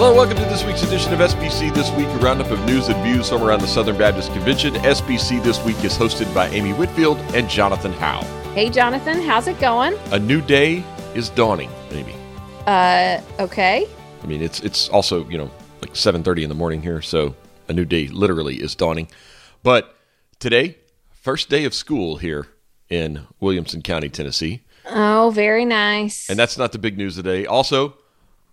Hello, welcome to this week's edition of SBC This Week, a roundup of news and views from around the Southern Baptist Convention. SBC This Week is hosted by Amy Whitfield and Jonathan Howe. Hey, Jonathan, how's it going? A new day is dawning, Amy. Uh, okay. I mean, it's it's also you know like seven thirty in the morning here, so a new day literally is dawning. But today, first day of school here in Williamson County, Tennessee, Oh, very nice. and that's not the big news today. Also,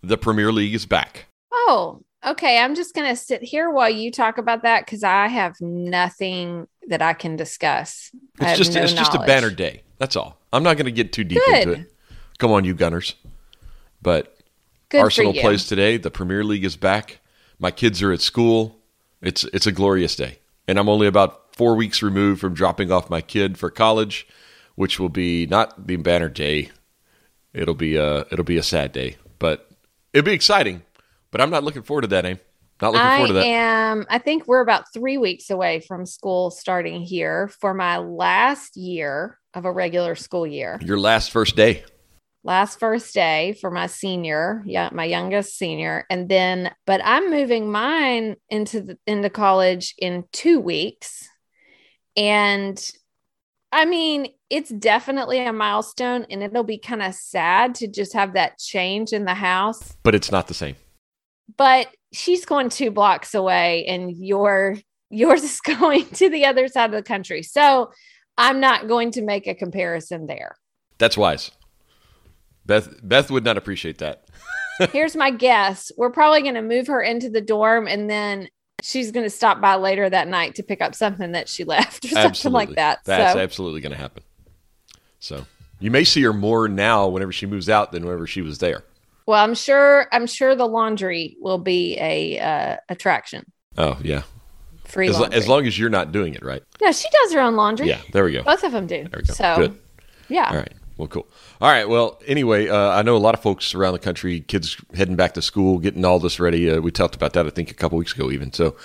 the Premier League is back. Oh, okay. I'm just gonna sit here while you talk about that because I have nothing that I can discuss. It's just no it's just a banner day. That's all. I'm not going to get too deep into it. Come on, you Gunners. But Good Arsenal plays today. The Premier League is back. My kids are at school. It's it's a glorious day, and I'm only about four weeks removed from dropping off my kid for college, which will be not the banner day. It'll be a it'll be a sad day, but it'll be exciting. But I'm not looking forward to that. Aim. Not looking I forward to that. I am. I think we're about three weeks away from school starting here for my last year of a regular school year. Your last first day. last first day for my senior, yeah, my youngest senior, and then but I'm moving mine into the into college in 2 weeks. And I mean, it's definitely a milestone and it'll be kind of sad to just have that change in the house, But it's not the same. But she's going 2 blocks away and your yours is going to the other side of the country. So, I'm not going to make a comparison there. That's wise. Beth Beth would not appreciate that. Here's my guess. We're probably going to move her into the dorm and then she's going to stop by later that night to pick up something that she left or something like that. That's so, absolutely going to happen. So you may see her more now whenever she moves out than whenever she was there. Well, I'm sure I'm sure the laundry will be a uh, attraction. Oh yeah, Free as, as long as you're not doing it, right? no, she does her own laundry. Yeah, there we go. Both of them do. There we go. So, Good. yeah. All right. Well, cool. All right. Well, anyway, uh, I know a lot of folks around the country, kids heading back to school, getting all this ready. Uh, we talked about that, I think, a couple weeks ago, even. So,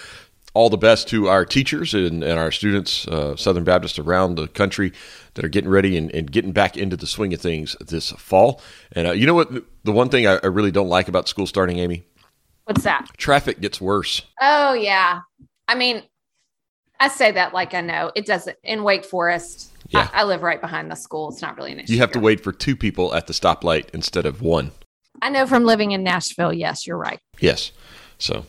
all the best to our teachers and, and our students, uh, Southern Baptists around the country that are getting ready and, and getting back into the swing of things this fall. And uh, you know what? The one thing I, I really don't like about school starting, Amy, What's that? traffic gets worse. Oh, yeah. I mean, I say that like I know it doesn't. In Wake Forest, Yeah. I, I live right behind the school. It's not really an issue. You have to wait for two people at the stoplight instead of one. I know from living in Nashville. Yes, you're right. Yes. So,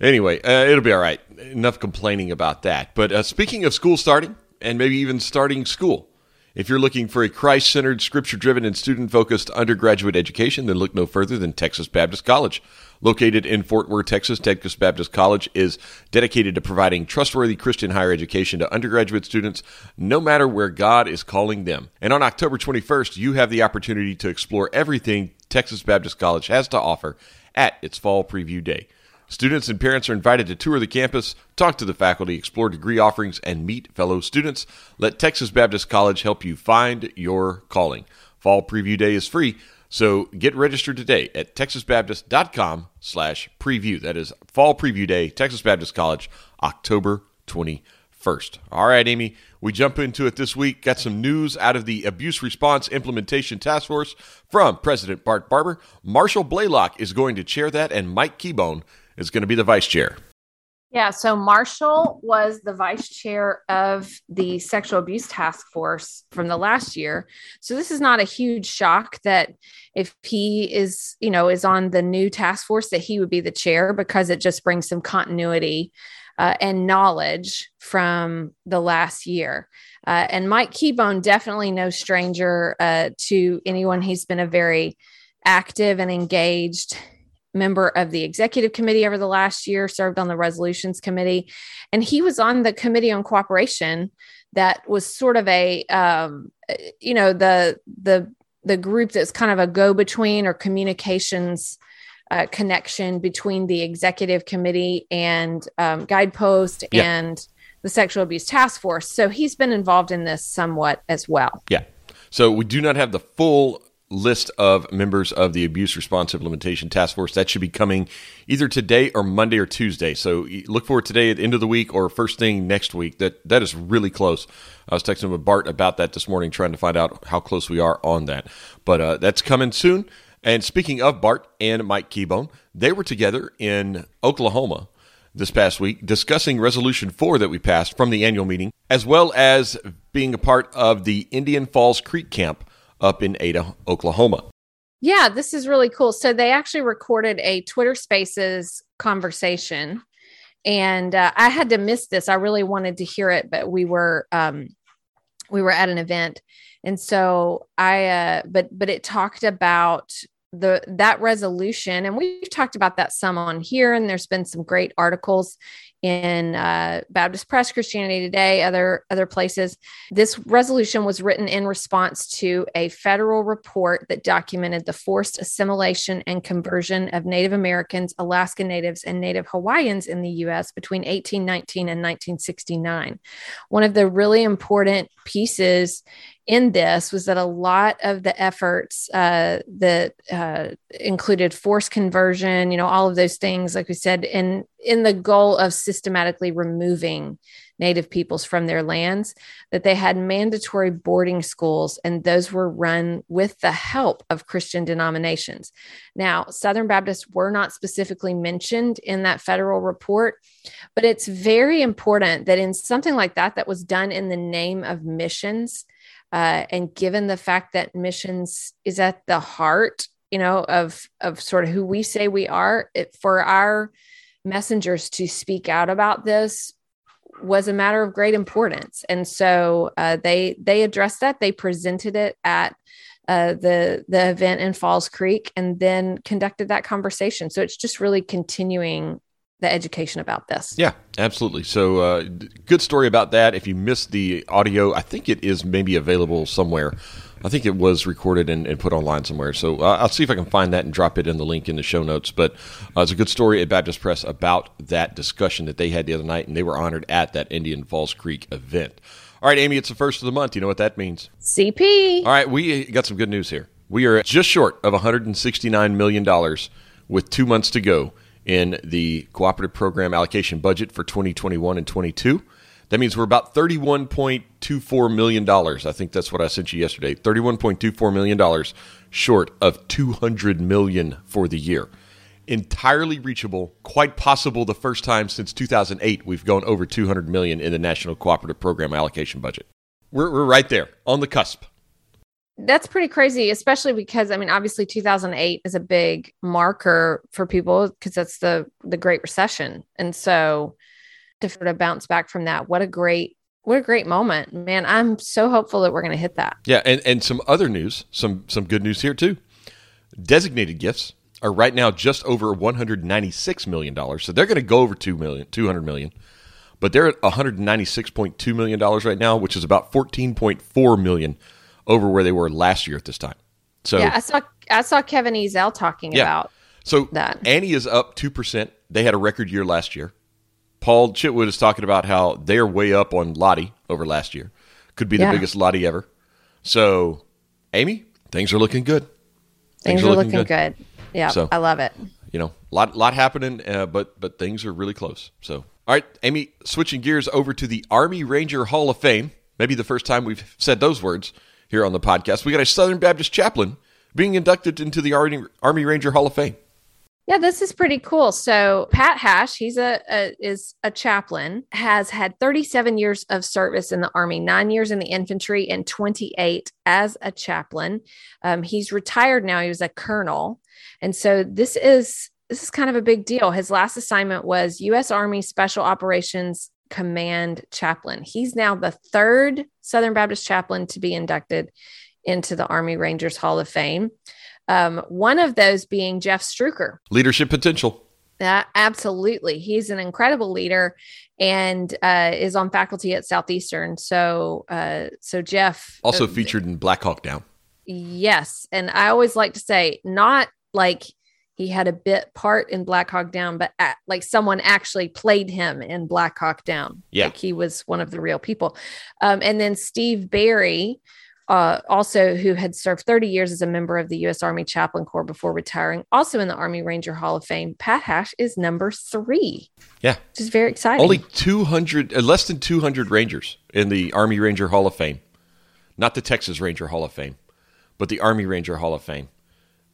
anyway, uh, it'll be all right. Enough complaining about that. But uh, speaking of school starting, and maybe even starting school, if you're looking for a Christ centered, scripture driven, and student focused undergraduate education, then look no further than Texas Baptist College. Located in Fort Worth, Texas, Texas Baptist College is dedicated to providing trustworthy Christian higher education to undergraduate students, no matter where God is calling them. And on October 21st, you have the opportunity to explore everything Texas Baptist College has to offer at its Fall Preview Day. Students and parents are invited to tour the campus, talk to the faculty, explore degree offerings, and meet fellow students. Let Texas Baptist College help you find your calling. Fall Preview Day is free, so get registered today at texasbaptist.com slash preview. That is Fall Preview Day, Texas Baptist College, October 21st. All right, Amy, we jump into it this week. Got some news out of the Abuse Response Implementation Task Force from President Bart Barber. Marshall Blalock is going to chair that, and Mike Keahbone is going to be the vice chair. Yeah, so Marshall was the vice chair of the sexual abuse task force from the last year. So this is not a huge shock that if he is, you know, is on the new task force that he would be the chair because it just brings some continuity uh, and knowledge from the last year. Uh, and Mike Keahbone definitely no stranger uh, to anyone. He's been a very active and engaged member of the executive committee over the last year, served on the resolutions committee, and he was on the committee on cooperation that was sort of a um, you know the the the group that's kind of a go between or communications uh, connection between the executive committee and um, guidepost Yeah. and the sexual abuse task force so he's been involved in this somewhat as well Yeah. So we do not have the full list of members of the Abuse Response Implementation Task Force. That should be coming either today or Monday or Tuesday. So look for it today at the end of the week or first thing next week. That that is really close. I was texting with Bart about that this morning, trying to find out how close we are on that. But uh, that's coming soon. And speaking of Bart and Mike Keahbone, they were together in Oklahoma this past week discussing Resolution 4 that we passed from the annual meeting, as well as being a part of the Indian Falls Creek Camp up in Ada, Oklahoma. Yeah, this is really cool. So they actually recorded a Twitter Spaces conversation, and uh, I had to miss this. I really wanted to hear it, but we were um, we were at an event, and so I. Uh, but but it talked about the that resolution and we've talked about that some on here and there's been some great articles in uh, baptist press christianity today other other places. This resolution was written in response to a federal report that documented the forced assimilation and conversion of native americans alaska natives and native hawaiians in the us between 1819 and 1969 one of the really important pieces in this was that a lot of the efforts uh, that uh, included force conversion, you know, all of those things, like we said, in in the goal of systematically removing Native peoples from their lands, that they had mandatory boarding schools, and those were run with the help of Christian denominations. Now, Southern Baptists were not specifically mentioned in that federal report, but it's very important that in something like that, that was done in the name of missions uh, and given the fact that missions is at the heart, you know, of of sort of who we say we are, it, for our messengers to speak out about this was a matter of great importance. And so uh, they they addressed that. They presented it at uh, the the event in Falls Creek, and then conducted that conversation. So it's just really continuing the education about this. Yeah, absolutely. So, uh, good story about that. If you missed the audio, I think it is maybe available somewhere. I think it was recorded and, and put online somewhere. So, uh, I'll see if I can find that and drop it in the link in the show notes. But uh, it's a good story at Baptist Press about that discussion that they had the other night, and they were honored at that Indian Falls Creek event. All right, Amy, it's the first of the month. You know what that means? CP. All right, we got some good news here. We are just short of $169 million with two months to go in the cooperative program allocation budget for 2021 and 22. That means we're about $31.24 million. I think that's what I sent you yesterday. $31.24 million short of 200 million for the year. Entirely reachable, quite possible the first time since 2008 we've gone over 200 million in the National Cooperative Program allocation budget. We're, we're right there on the cusp that's pretty crazy, especially because I mean, obviously, 2008 is a big marker for people because that's the the Great Recession, and so to sort of bounce back from that, what a great what a great moment, man! I'm so hopeful that we're going to hit that. Yeah, and and some other news, some some good news here too. Designated gifts are right now just over 196 million dollars, so they're going to go over two million, 200 million but they're at 196.2 million dollars right now, which is about 14.4 million over where they were last year at this time. So yeah, I saw I saw Kevin Ezell talking yeah. about so that. Annie is up two percent. They had a record year last year. Paul Chitwood is talking about how they are way up on Lottie over last year. Could be the biggest Lottie ever. So, Amy, things are looking good. Things, things are, looking, looking good. good. Yeah, so, I love it. You know, lot lot happening, uh, but but things are really close. So, all right, Amy, switching gears over to the Army Ranger Hall of Fame. Maybe the first time we've said those words here on the podcast. We got a Southern Baptist chaplain being inducted into the Army, Ranger Hall of Fame. Yeah, this is pretty cool. So Pat Hash, he's a, a, is a chaplain, has had 37 years of service in the Army, nine years in the infantry, and 28 as a chaplain. Um, he's retired now. He was a colonel, and so this is this is kind of a big deal. His last assignment was U.S. Army Special Operations Command chaplain. He's now the third Southern Baptist chaplain to be inducted into the Army Rangers Hall of Fame. Um, one of those being Jeff Struecker. Leadership potential. Uh, absolutely. He's an incredible leader and uh, is on faculty at Southeastern. So, uh, so Jeff also uh, featured in Black Hawk Down. Yes, and I always like to say, not like he had a bit part in Black Hawk Down, but at, like someone actually played him in Black Hawk Down. Yeah. Like he was one of the real people. Um, and then Steve Barry, uh, also who had served 30 years as a member of the U.S. Army Chaplain Corps before retiring, also in the Army Ranger Hall of Fame. Pat Hash is number three. Yeah. Which is very exciting. Only 200, uh, less than 200 Rangers in the Army Ranger Hall of Fame. Not the Texas Ranger Hall of Fame, but the Army Ranger Hall of Fame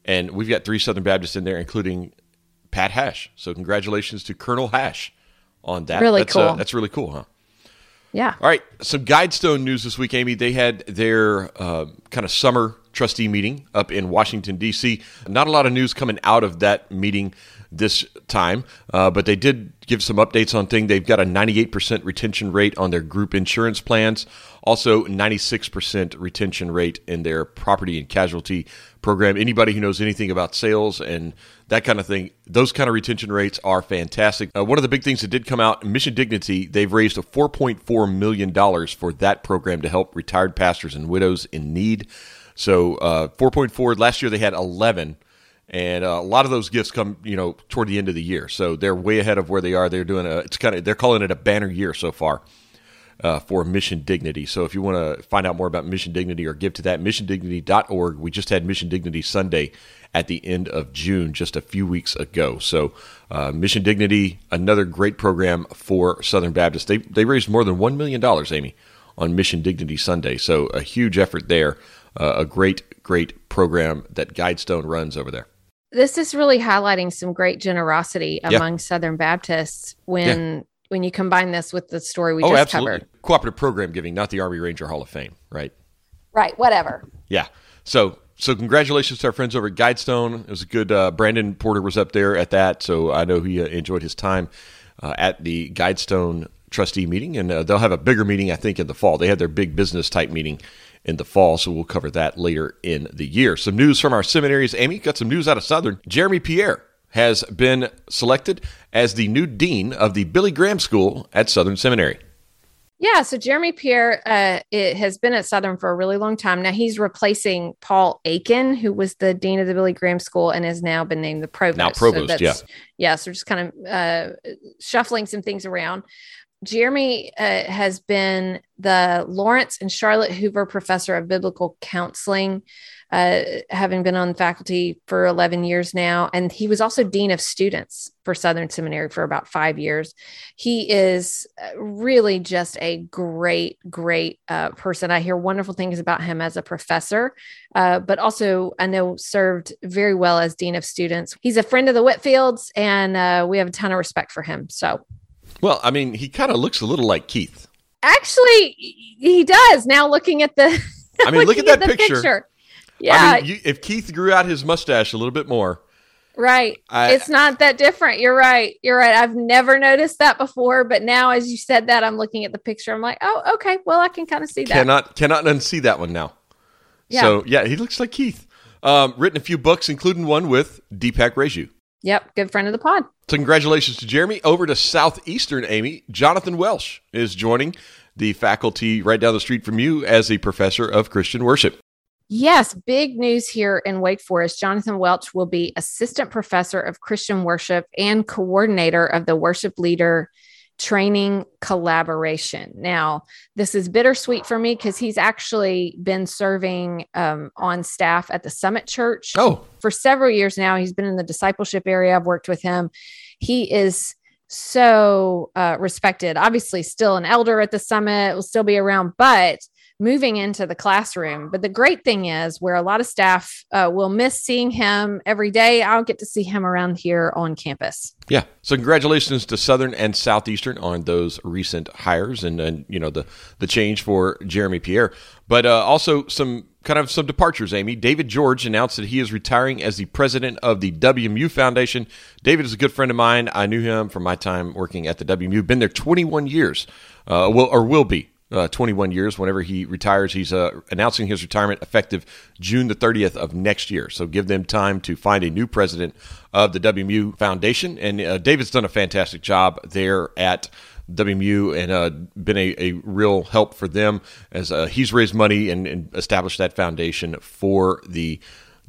And we've got three Southern Baptists in there, including Pat Hash. So congratulations to Colonel Hash on that. Really that's, uh, cool. that's really cool, huh? Yeah. All right, some Guidestone news this week, Amy. They had their uh, kind of summer trustee meeting up in Washington, D.C. Not a lot of news coming out of that meeting this time, uh, but they did give some updates on things. They've got a 98% retention rate on their group insurance plans, also 96% retention rate in their property and casualty program. Anybody who knows anything about sales and that kind of thing, those kind of retention rates are fantastic. Uh, one of the big things that did come out, Mission Dignity, they've raised a $4.4 million for that program to help retired pastors and widows in need. So uh, 4.4, last year they had 11 and uh, a lot of those gifts come you know toward the end of the year so they're way ahead of where they are they're doing a it's kind of they're calling it a banner year so far uh, for mission dignity. So if you want to find out more about mission dignity or give to that missiondignity.org we just had mission dignity sunday at the end of june just a few weeks ago. So uh, mission dignity another great program for southern Baptists. they, they raised more than $1 million amy on mission dignity sunday. So a huge effort there uh, a great great program that guidestone runs over there. This is really highlighting some great generosity Yeah. among Southern Baptists when when you combine this with the story we oh, just absolutely. covered. Cooperative program giving, not the Army Ranger Hall of Fame, right? Right, whatever. Yeah. So, so congratulations to our friends over at Guidestone. It was a good. Uh, Brandon Porter was up there at that, so I know he uh, enjoyed his time uh, at the Guidestone trustee meeting, and uh, they'll have a bigger meeting, I think, in the fall. They had their big business type meeting in the fall, so we'll cover that later in the year. Some news from our seminaries. Amy got some news out of Southern. Jeremy Pierre has been selected as the new dean of the Billy Graham School at Southern Seminary. Yeah, so Jeremy Pierre uh, it has been at Southern for a really long time. Now he's replacing Paul Akin, who was the dean of the Billy Graham School and has now been named the provost. Now provost, that's- yeah. Yeah, so just kind of uh, shuffling some things around. Jeremy uh, has been the Lawrence and Charlotte Hoover Professor of Biblical Counseling, uh, having been on faculty for 11 years now. And he was also Dean of Students for Southern Seminary for about five years. He is uh, really just a great, great uh, person. I hear wonderful things about him as a professor, uh, but also I know served very well as Dean of Students. He's a friend of the Whitfields, and uh, we have a ton of respect for him. So, Well, I mean, he kind of looks a little like Keith. Actually, he does. Now looking at the, I mean, look at that the picture. Yeah, I mean, you, if Keith grew out his mustache a little bit more, right. I- it's not that different. You're right. You're right. I've never noticed that before, but now as you said that, I'm looking at the picture. I'm like, oh, okay. Well, I can kind of see that. cannot cannot unsee that one now. Yeah. So yeah, he looks like Keith. Um, written a few books, including one with Deepak Raju. Yep, good friend of the pod. So congratulations to Jeremy. Over to Southeastern Amy, Jonathan Welch is joining the faculty right down the street from you as a professor of Christian worship. Yes, big news here in Wake Forest. Jonathan Welch will be assistant professor of Christian worship and coordinator of the worship leader training collaboration. Now, this is bittersweet for me because he's actually been serving um, on staff at the Summit Church Oh, for several years now. He's been in the discipleship area. I've worked with him. He is so uh, respected. Obviously, still an elder at the summit, will still be around, but moving into the classroom. But the great thing is, where a lot of staff uh, will miss seeing him every day, I'll get to see him around here on campus. Yeah. So congratulations to Southern and Southeastern on those recent hires and, and you know the the change for Jeremy Pierre, but uh, also some kind of some departures. Amy David George announced that he is retiring as the president of the WMU Foundation. David is a good friend of mine. I knew him from my time working at the WMU. Been there 21 years, uh, will or will be. Uh, 21 years. Whenever he retires, he's uh, announcing his retirement effective June the 30th of next year. So give them time to find a new president of the WMU Foundation. And uh, David's done a fantastic job there at WMU and uh, been a, a real help for them as uh, he's raised money and, and established that foundation for the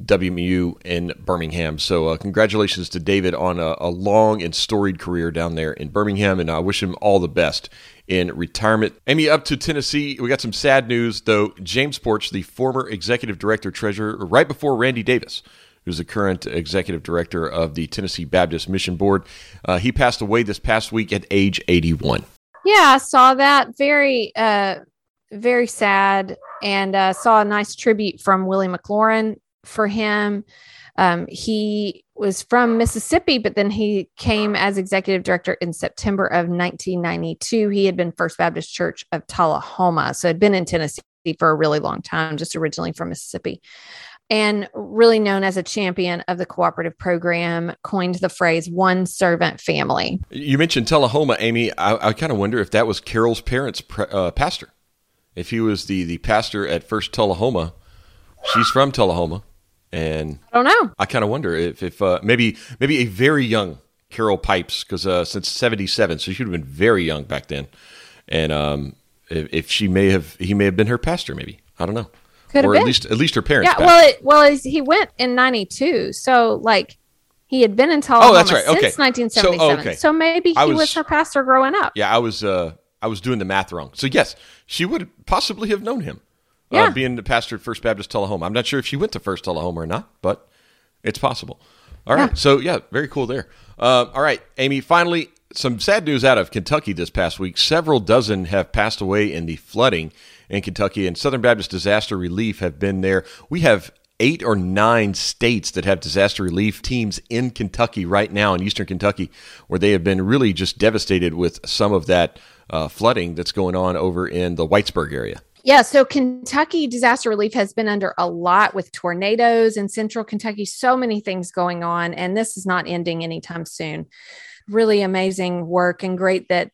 WMU in Birmingham. So, uh, congratulations to David on a, a long and storied career down there in Birmingham, and I wish him all the best in retirement. Amy, up to Tennessee. We got some sad news, though. James Porch, the former executive director treasurer, right before Randy Davis, who's the current executive director of the Tennessee Baptist Mission Board, uh, he passed away this past week at age 81. Yeah, I saw that. Very, uh, very sad, and uh, saw a nice tribute from Willie McLaurin for him. Um, he was from Mississippi, but then he came as executive director in September of 1992. He had been First Baptist Church of Tullahoma, so had been in Tennessee for a really long time, just originally from Mississippi. And really known as a champion of the cooperative program, coined the phrase one servant family. You mentioned Tullahoma, Amy. I, I kind of wonder if that was Carol's parents' uh, pastor. If he was the, the pastor at First Tullahoma, she's from Tullahoma. And I don't know. I kind of wonder if, if uh, maybe maybe a very young Carol Pipes, because uh, since 77, so she would have been very young back then. And um, if, if she may have, he may have been her pastor, maybe. I don't know. Could or at been. least at least her parents. Yeah, well, it, well, he went in '92, so like he had been in Tullahoma Oh, that's right. Okay. since 1977. So, okay. So maybe he was, was- her pastor growing up. Yeah, I was uh, I was doing the math wrong. So yes, she would possibly have known him. Uh, being the pastor at First Baptist Tullahoma. I'm not sure if she went to First Tullahoma or not, but it's possible. All right. Yeah. So yeah, very cool there. Uh, all right, Amy. Finally, some sad news out of Kentucky this past week. Several dozen have passed away in the flooding in Kentucky, and Southern Baptist Disaster Relief have been there. We have eight or nine states that have disaster relief teams in Kentucky right now in eastern Kentucky, where they have been really just devastated with some of that uh, flooding that's going on over in the Whitesburg area. Yeah, so Kentucky disaster relief has been under a lot with tornadoes in central Kentucky, so many things going on, and this is not ending anytime soon. Really amazing work and great that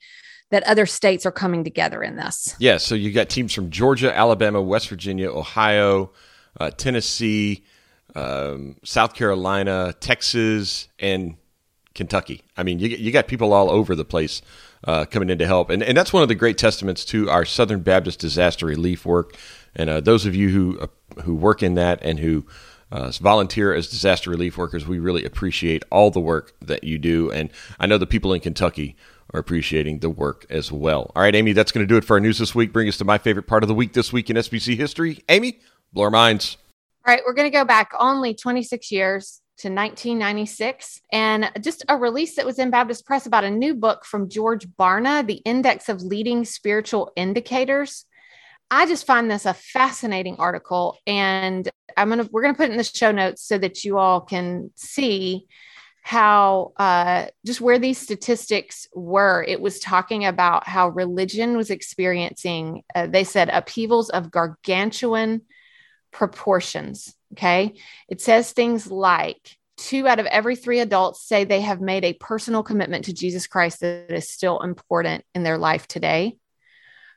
that other states are coming together in this. Yeah, so you got teams from Georgia, Alabama, West Virginia, Ohio, uh, Tennessee, um, South Carolina, Texas, and Kentucky. I mean, you, you got people all over the place uh, coming in to help. And, and that's one of the great testaments to our Southern Baptist disaster relief work. And uh, those of you who, uh, who work in that and who uh, volunteer as disaster relief workers, we really appreciate all the work that you do. And I know the people in Kentucky are appreciating the work as well. All right, Amy, that's going to do it for our news this week. Bring us to my favorite part of the week this week in SBC history. Amy, blow our minds. All right, we're going to go back only 26 years to 1996 and just a release that was in Baptist Press about a new book from George Barna, The Index of Leading Spiritual Indicators. I just find this a fascinating article and I'm to we're to put it in the show notes so that you all can see how uh, just where these statistics were. It was talking about how religion was experiencing, uh, they said, upheavals of gargantuan proportions. Okay. It says things like two out of every three adults say they have made a personal commitment to Jesus Christ that is still important in their life today.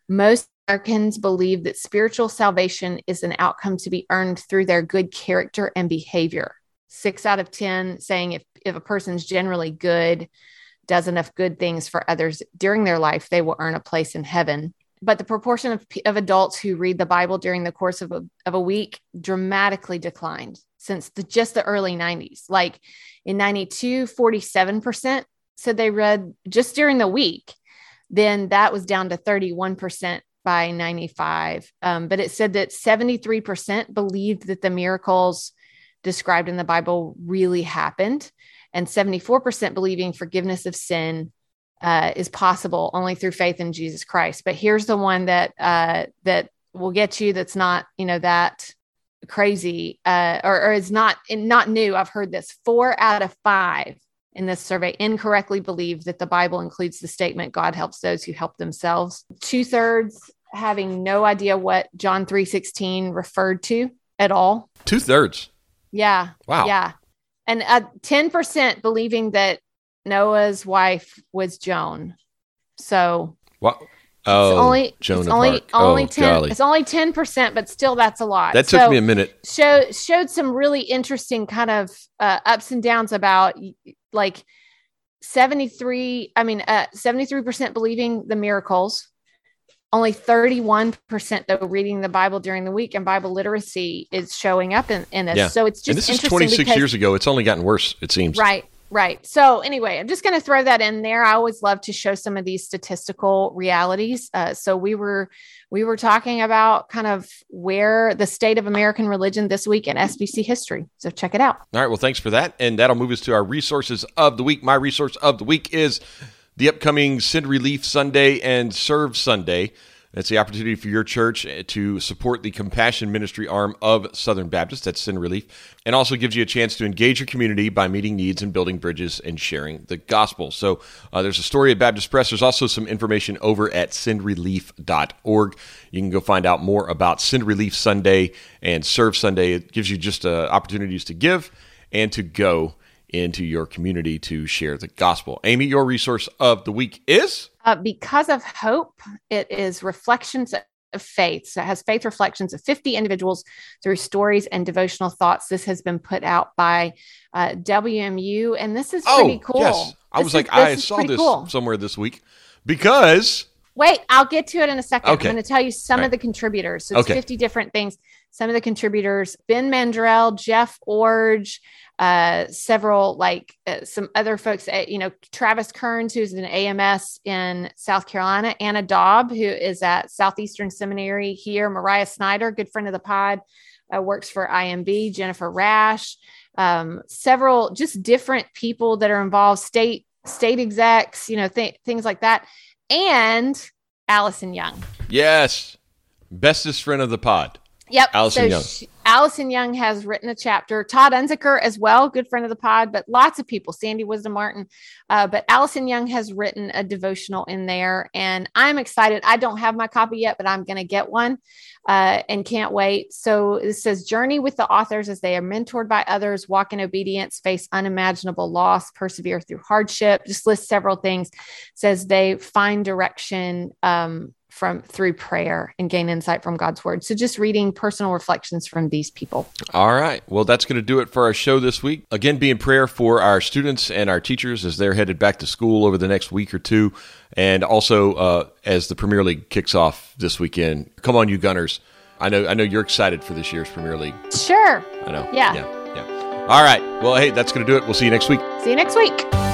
Most Americans believe that spiritual salvation is an outcome to be earned through their good character and behavior. Six out of 10 saying if, if a person's generally good, does enough good things for others during their life, they will earn a place in heaven but the proportion of, of adults who read the Bible during the course of a, of a week dramatically declined since the, just the early 90s. Like in 92, 47% said they read just during the week. Then that was down to 31% by 95. Um, but it said that 73% believed that the miracles described in the Bible really happened, and 74% believing forgiveness of sin uh, is possible only through faith in Jesus Christ. But here's the one that uh, that will get you. That's not you know that crazy uh, or, or is not not new. I've heard this. Four out of five in this survey incorrectly believe that the Bible includes the statement "God helps those who help themselves." Two thirds having no idea what John three sixteen referred to at all. Two thirds. Yeah. Wow. Yeah. And uh, 10% believing that Noah's wife was Joan. So Wow. Oh, it's only Joan it's only Arc. only oh, 10 golly. it's only 10%, but still that's a lot. That took So me a minute. show, showed some really interesting kind of uh, ups and downs about like 73 I mean uh, 73% believing the miracles. Only 31% though reading the Bible during the week and Bible literacy is showing up in, in this. Yeah. So it's just And this is 26 because- years ago. It's only gotten worse, it seems. Right, right. So anyway, I'm just going to throw that in there. I always love to show some of these statistical realities. Uh, so we were we were talking about kind of where the state of American religion this week in SBC history. So check it out. All right. Well, thanks for that. And that'll move us to our resources of the week. My resource of the week is the upcoming Send Relief Sunday and Serve Sunday. It's the opportunity for your church eh, to support the compassion ministry arm of Southern Baptist, that's Send Relief, and also gives you a chance to engage your community by meeting needs and building bridges and sharing the gospel. So uh, there's a story at Baptist Press. There's also some information over at sendrelief.org. You can go find out more about Send Relief Sunday and Serve Sunday. It gives you just uh, opportunities to give and to go into your community to share the gospel. Amy, your resource of the week is? Uh, because of hope, it is reflections of faith. So it has faith reflections of 50 individuals through stories and devotional thoughts. This has been put out by uh, WMU, and this is pretty oh, cool. Yes. I This was like, I saw this cool. somewhere this week because Wait, I'll get to it in a second. Okay. I'm going to tell you some Right. of the contributors. So it's Okay. 50 different things. Some of the contributors Ben Mandrell, Jeff Iorg, uh, several like uh, some other folks, uh, you know, Travis Kearns, who's an AMS in South Carolina, Anna Daub, who is at Southeastern Seminary here, Mariah Snyder, good friend of the pod, uh, works for IMB, Jennifer Rash, um, several just different people that are involved, state state execs, you know, th- things like that and Allison Young. yes, bestest friend of the pod. Yep. Allison Young. she- Allison Young has written a chapter. Todd Unzicker as well, good friend of the pod, but lots of people. Sandy Wisdom Martin, uh, but Allison Young has written a devotional in there, and I'm excited. I don't have my copy yet, but I'm going to get one, uh, and can't wait. So it says, "Journey with the authors as they are mentored by others, walk in obedience, face unimaginable loss, persevere through hardship." Just lists several things. Says they find direction. Um, from through prayer and gain insight from God's word. So just reading personal reflections from these people. All right. Well, that's going to do it for our show this week. Again, be in prayer for our students and our teachers as they're headed back to school over the next week or two. And also uh, as the Premier League kicks off this weekend. Come on, you Gunners. I know, I know you're excited for this year's Premier League. Sure. I know. Yeah. Yeah. Yeah. All right. Well, hey, that's going to do it. We'll see you next week. See you next week.